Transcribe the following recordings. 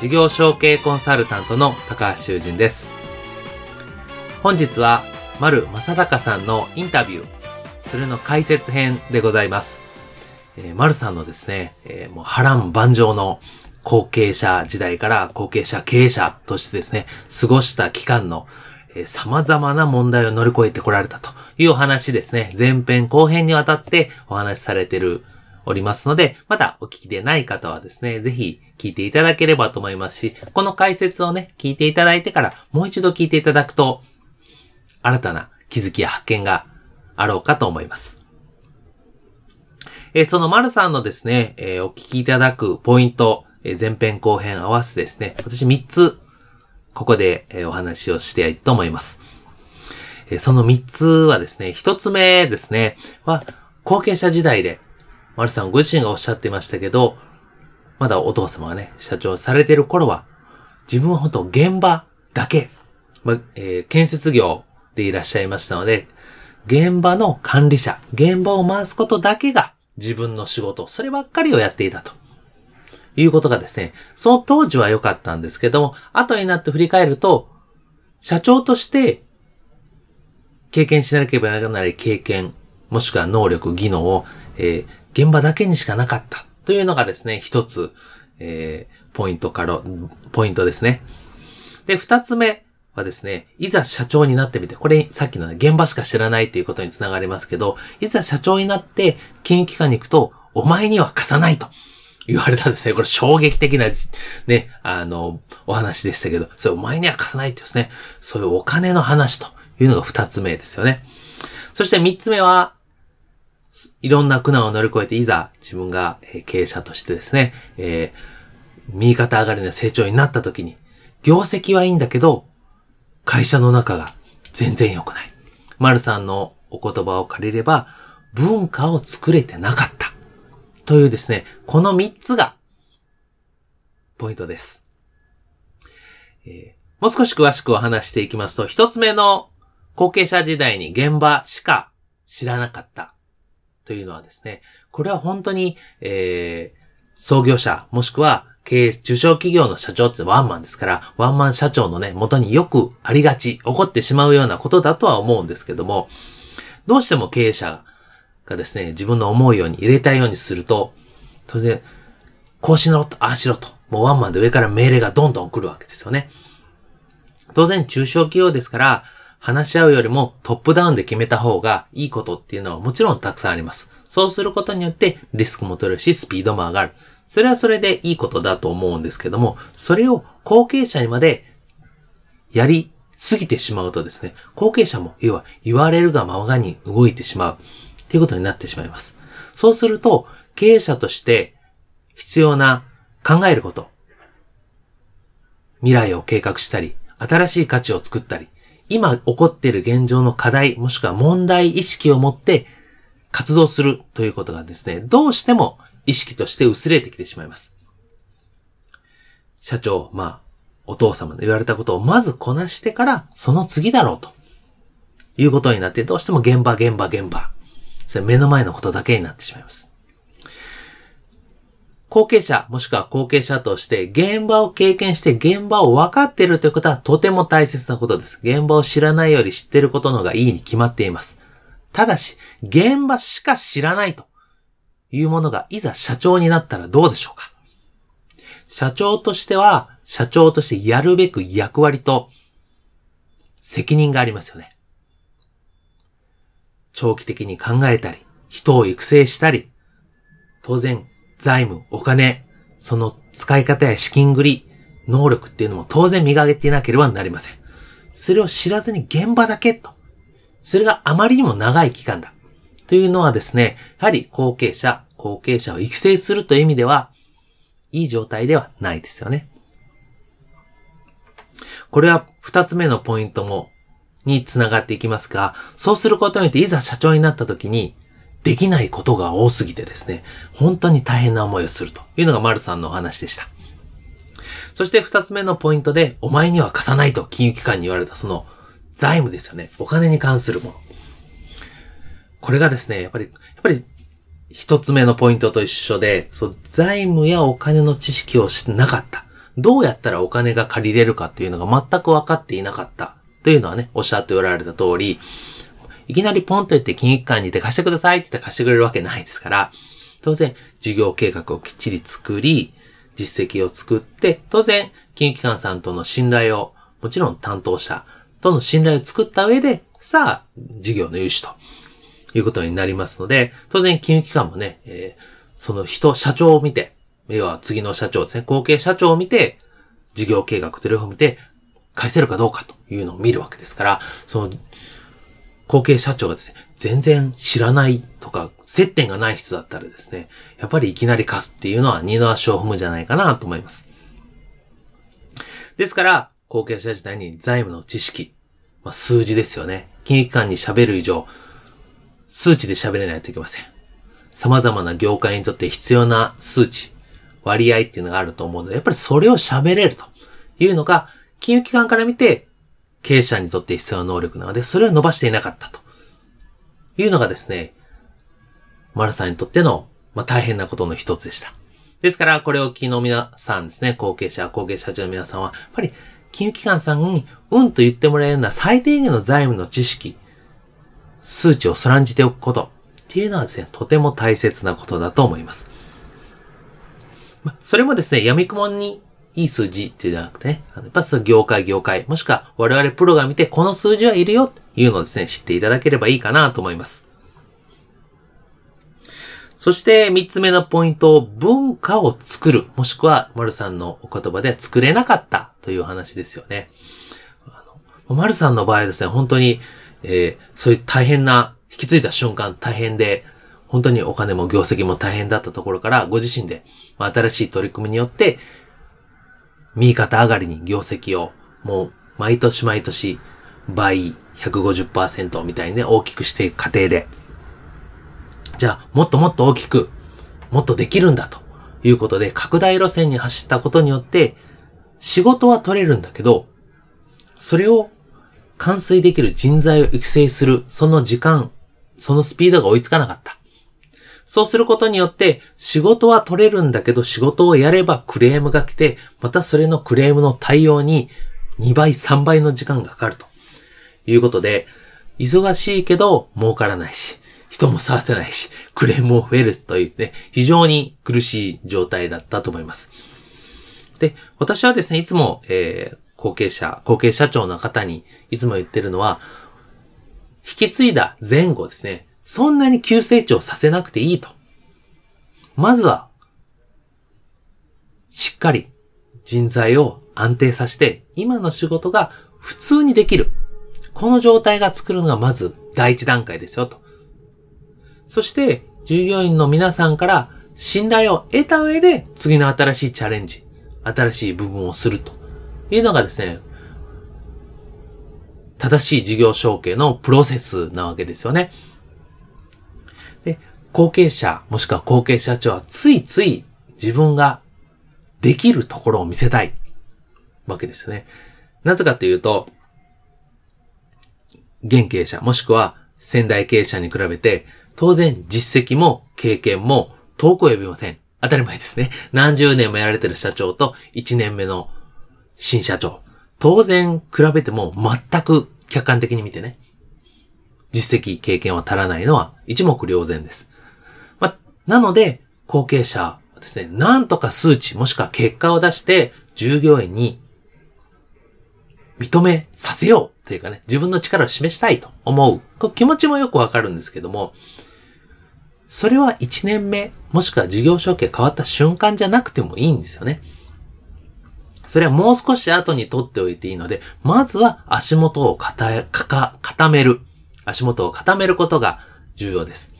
事業承継コンサルタントの高橋修人です。本日は、丸正隆さんのインタビュー、それの解説編でございます。えー、丸さんのですね、えー、もう波乱万丈の後継者時代から後継者経営者としてですね、過ごした期間の、えー、様々な問題を乗り越えてこられたというお話ですね。前編後編にわたってお話しされているおりますので、まだお聞きでない方はですね、ぜひ聞いていただければと思いますし、この解説をね、聞いていただいてからもう一度聞いていただくと、新たな気づきや発見があろうかと思います。えー、その丸さんのですね、えー、お聞きいただくポイント、えー、前編後編合わせてですね、私3つ、ここで、えお話をしていと思います。えその3つはですね、1つ目ですね、は、後継者時代でマリさんご自身がおっしゃっていましたけど、まだお父様がね、社長されてる頃は、自分は本当現場だけ、まえー、建設業でいらっしゃいましたので、現場の管理者、現場を回すことだけが自分の仕事、そればっかりをやっていたと。いうことがですね、その当時は良かったんですけども、後になって振り返ると、社長として経験しなければならない経験、もしくは能力、技能を、えー、現場だけにしかなかったというのがですね、一つ、えー、ポイントから、ポイントですね。で、二つ目はですね、いざ社長になってみて、これさっきの、現場しか知らないということにつながりますけど、いざ社長になって金融機関に行くと、お前には貸さないと。言われたんですね。これ衝撃的な、ね、あの、お話でしたけど、それお前には貸さないってですね、そういうお金の話というのが二つ目ですよね。そして三つ目は、いろんな苦難を乗り越えて、いざ自分が経営者としてですね、えー、右肩上がりの成長になった時に、業績はいいんだけど、会社の中が全然良くない。丸さんのお言葉を借りれば、文化を作れてなかった。というですね、この三つが、ポイントです。えー、もう少し詳しくお話していきますと、一つ目の後継者時代に現場しか知らなかったというのはですね、これは本当に、えー、創業者、もしくは経営、中小企業の社長ってワンマンですから、ワンマン社長のね、元によくありがち、起こってしまうようなことだとは思うんですけども、どうしても経営者がですね、自分の思うように入れたいようにすると、当然、こうしろと、ああしろと、もうワンマンで上から命令がどんどん来るわけですよね。当然、中小企業ですから、話し合うよりもトップダウンで決めた方がいいことっていうのはもちろんたくさんあります。そうすることによってリスクも取れるし、スピードも上がる。それはそれでいいことだと思うんですけども、それを後継者にまでやりすぎてしまうとですね、後継者も要は言われるがままに動いてしまうっていうことになってしまいます。そうすると、経営者として必要な考えること、未来を計画したり、新しい価値を作ったり、今起こっている現状の課題、もしくは問題意識を持って活動するということがですね、どうしても意識として薄れてきてしまいます。社長、まあ、お父様の言われたことをまずこなしてから、その次だろうと。いうことになって、どうしても現場、現場、現場。それ目の前のことだけになってしまいます。後継者、もしくは後継者として現場を経験して現場を分かっているということはとても大切なことです。現場を知らないより知ってることの方がいいに決まっています。ただし、現場しか知らないというものがいざ社長になったらどうでしょうか社長としては、社長としてやるべく役割と責任がありますよね。長期的に考えたり、人を育成したり、当然、財務、お金、その使い方や資金繰り、能力っていうのも当然磨けていなければなりません。それを知らずに現場だけと。それがあまりにも長い期間だ。というのはですね、やはり後継者、後継者を育成するという意味では、いい状態ではないですよね。これは二つ目のポイントも、につながっていきますが、そうすることによっていざ社長になった時に、できないことが多すぎてですね、本当に大変な思いをするというのが丸さんのお話でした。そして二つ目のポイントで、お前には貸さないと金融機関に言われたその財務ですよね。お金に関するもの。これがですね、やっぱり、やっぱり一つ目のポイントと一緒で、そう財務やお金の知識をしてなかった。どうやったらお金が借りれるかっていうのが全く分かっていなかったというのはね、おっしゃっておられた通り、いきなりポンと言って金融機関に行って貸してくださいって言って貸してくれるわけないですから、当然事業計画をきっちり作り、実績を作って、当然金融機関さんとの信頼を、もちろん担当者との信頼を作った上で、さあ、事業の融資ということになりますので、当然金融機関もね、えー、その人、社長を見て、要は次の社長ですね。後継社長を見て、事業計画と両方見て、返せるかどうかというのを見るわけですから、その、後継社長がですね、全然知らないとか、接点がない人だったらですね、やっぱりいきなり貸すっていうのは二の足を踏むんじゃないかなと思います。ですから、後継者時代に財務の知識、まあ、数字ですよね。金融機関に喋る以上、数値で喋れないといけません。様々な業界にとって必要な数値、割合っていうのがあると思うので、やっぱりそれを喋れるというのが、金融機関から見て、経営者にとって必要な能力なので、それを伸ばしていなかったというのがですね、マルさんにとっての、まあ、大変なことの一つでした。ですから、これを昨日皆さんですね、後継者、後継者長の皆さんは、やっぱり、金融機関さんに、うんと言ってもらえるような最低限の財務の知識、数値をそらんじておくことっていうのはですね、とても大切なことだと思います。まそれもですね、闇雲にいい数字っていうじゃなくてね、やっぱその業界業界、もしくは我々プロが見てこの数字はいるよっていうのをですね、知っていただければいいかなと思います。そして三つ目のポイント、文化を作る。もしくは、丸さんのお言葉では作れなかったという話ですよね。あの丸さんの場合ですね、本当に、えー、そういう大変な、引き継いだ瞬間大変で、本当にお金も業績も大変だったところから、ご自身でま新しい取り組みによって、右肩上がりに業績をもう毎年毎年倍150%みたいにね、大きくしていく過程で、じゃあもっともっと大きく、もっとできるんだということで、拡大路線に走ったことによって、仕事は取れるんだけど、それを完遂できる人材を育成する、その時間、そのスピードが追いつかなかった。そうすることによって、仕事は取れるんだけど、仕事をやればクレームが来て、またそれのクレームの対応に2倍、3倍の時間がかかるということで、忙しいけど儲からないし、人も触ってないし、クレームも増えるというね、非常に苦しい状態だったと思います。で、私はですね、いつも、えー、後継者、後継社長の方にいつも言ってるのは、引き継いだ前後ですね、そんなに急成長させなくていいと。まずは、しっかり人材を安定させて、今の仕事が普通にできる。この状態が作るのがまず第一段階ですよと。そして、従業員の皆さんから信頼を得た上で、次の新しいチャレンジ、新しい部分をするというのがですね、正しい事業承継のプロセスなわけですよね。で後継者、もしくは後継社長はついつい自分ができるところを見せたいわけですね。なぜかというと、現経営者、もしくは先代経営者に比べて、当然実績も経験も遠く及びません。当たり前ですね。何十年もやられてる社長と1年目の新社長。当然比べても全く客観的に見てね。実績、経験は足らないのは一目瞭然です。まなので、後継者はですね、なんとか数値もしくは結果を出して、従業員に認めさせようというかね、自分の力を示したいと思う。こ気持ちもよくわかるんですけども、それは1年目、もしくは事業承継変わった瞬間じゃなくてもいいんですよね。それはもう少し後に取っておいていいので、まずは足元を固める。足元を固めることが重要です。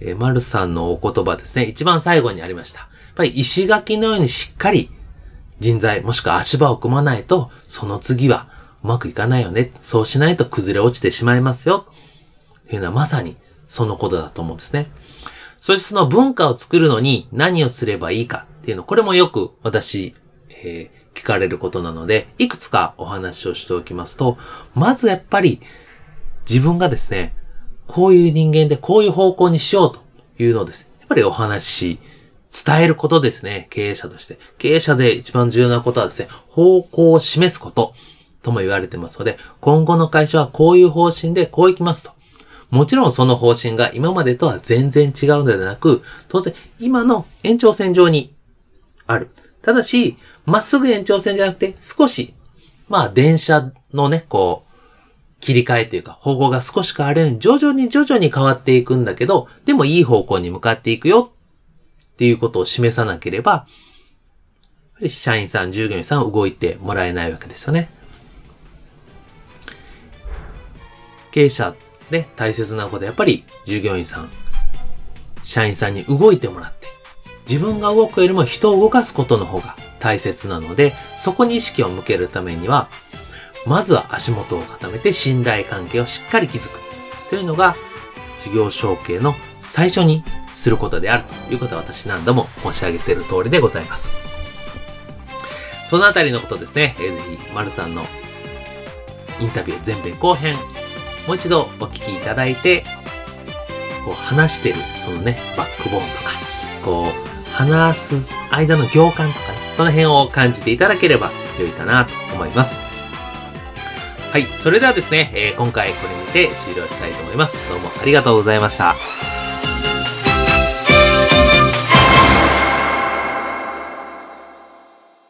えー、丸さんのお言葉ですね。一番最後にありました。やっぱり石垣のようにしっかり人材もしくは足場を組まないと、その次はうまくいかないよね。そうしないと崩れ落ちてしまいますよ。っていうのはまさにそのことだと思うんですね。そしてその文化を作るのに何をすればいいかっていうの、これもよく私、えー、聞かれることなので、いくつかお話をしておきますと、まずやっぱり自分がですね、こういう人間でこういう方向にしようというのをですね、やっぱりお話し、伝えることですね。経営者として。経営者で一番重要なことはですね、方向を示すこととも言われてますので、今後の会社はこういう方針でこう行きますと。もちろんその方針が今までとは全然違うのではなく、当然今の延長線上にある。ただし、まっすぐ延長線じゃなくて少し、まあ電車のね、こう、切り替えというか方向が少し変わるように徐々に徐々に変わっていくんだけど、でもいい方向に向かっていくよっていうことを示さなければ、社員さん、従業員さん動いてもらえないわけですよね。経営者で大切なことはやっぱり従業員さん、社員さんに動いてもらって、自分が動くよりも人を動かすことの方が大切なので、そこに意識を向けるためには、まずは足元を固めて信頼関係をしっかり築くというのが事業承継の最初にすることであるということは私何度も申し上げている通りでございます。そのあたりのことですね、えー、ぜひ、丸さんのインタビュー前編後編、もう一度お聞きいただいて、こう話してる、そのね、バックボーンとか、こう、話す間の行間とかね、その辺を感じていただければ良いかなと思います。はい、それではですね、えー、今回これにて終了したいと思います。どうもありがとうございました。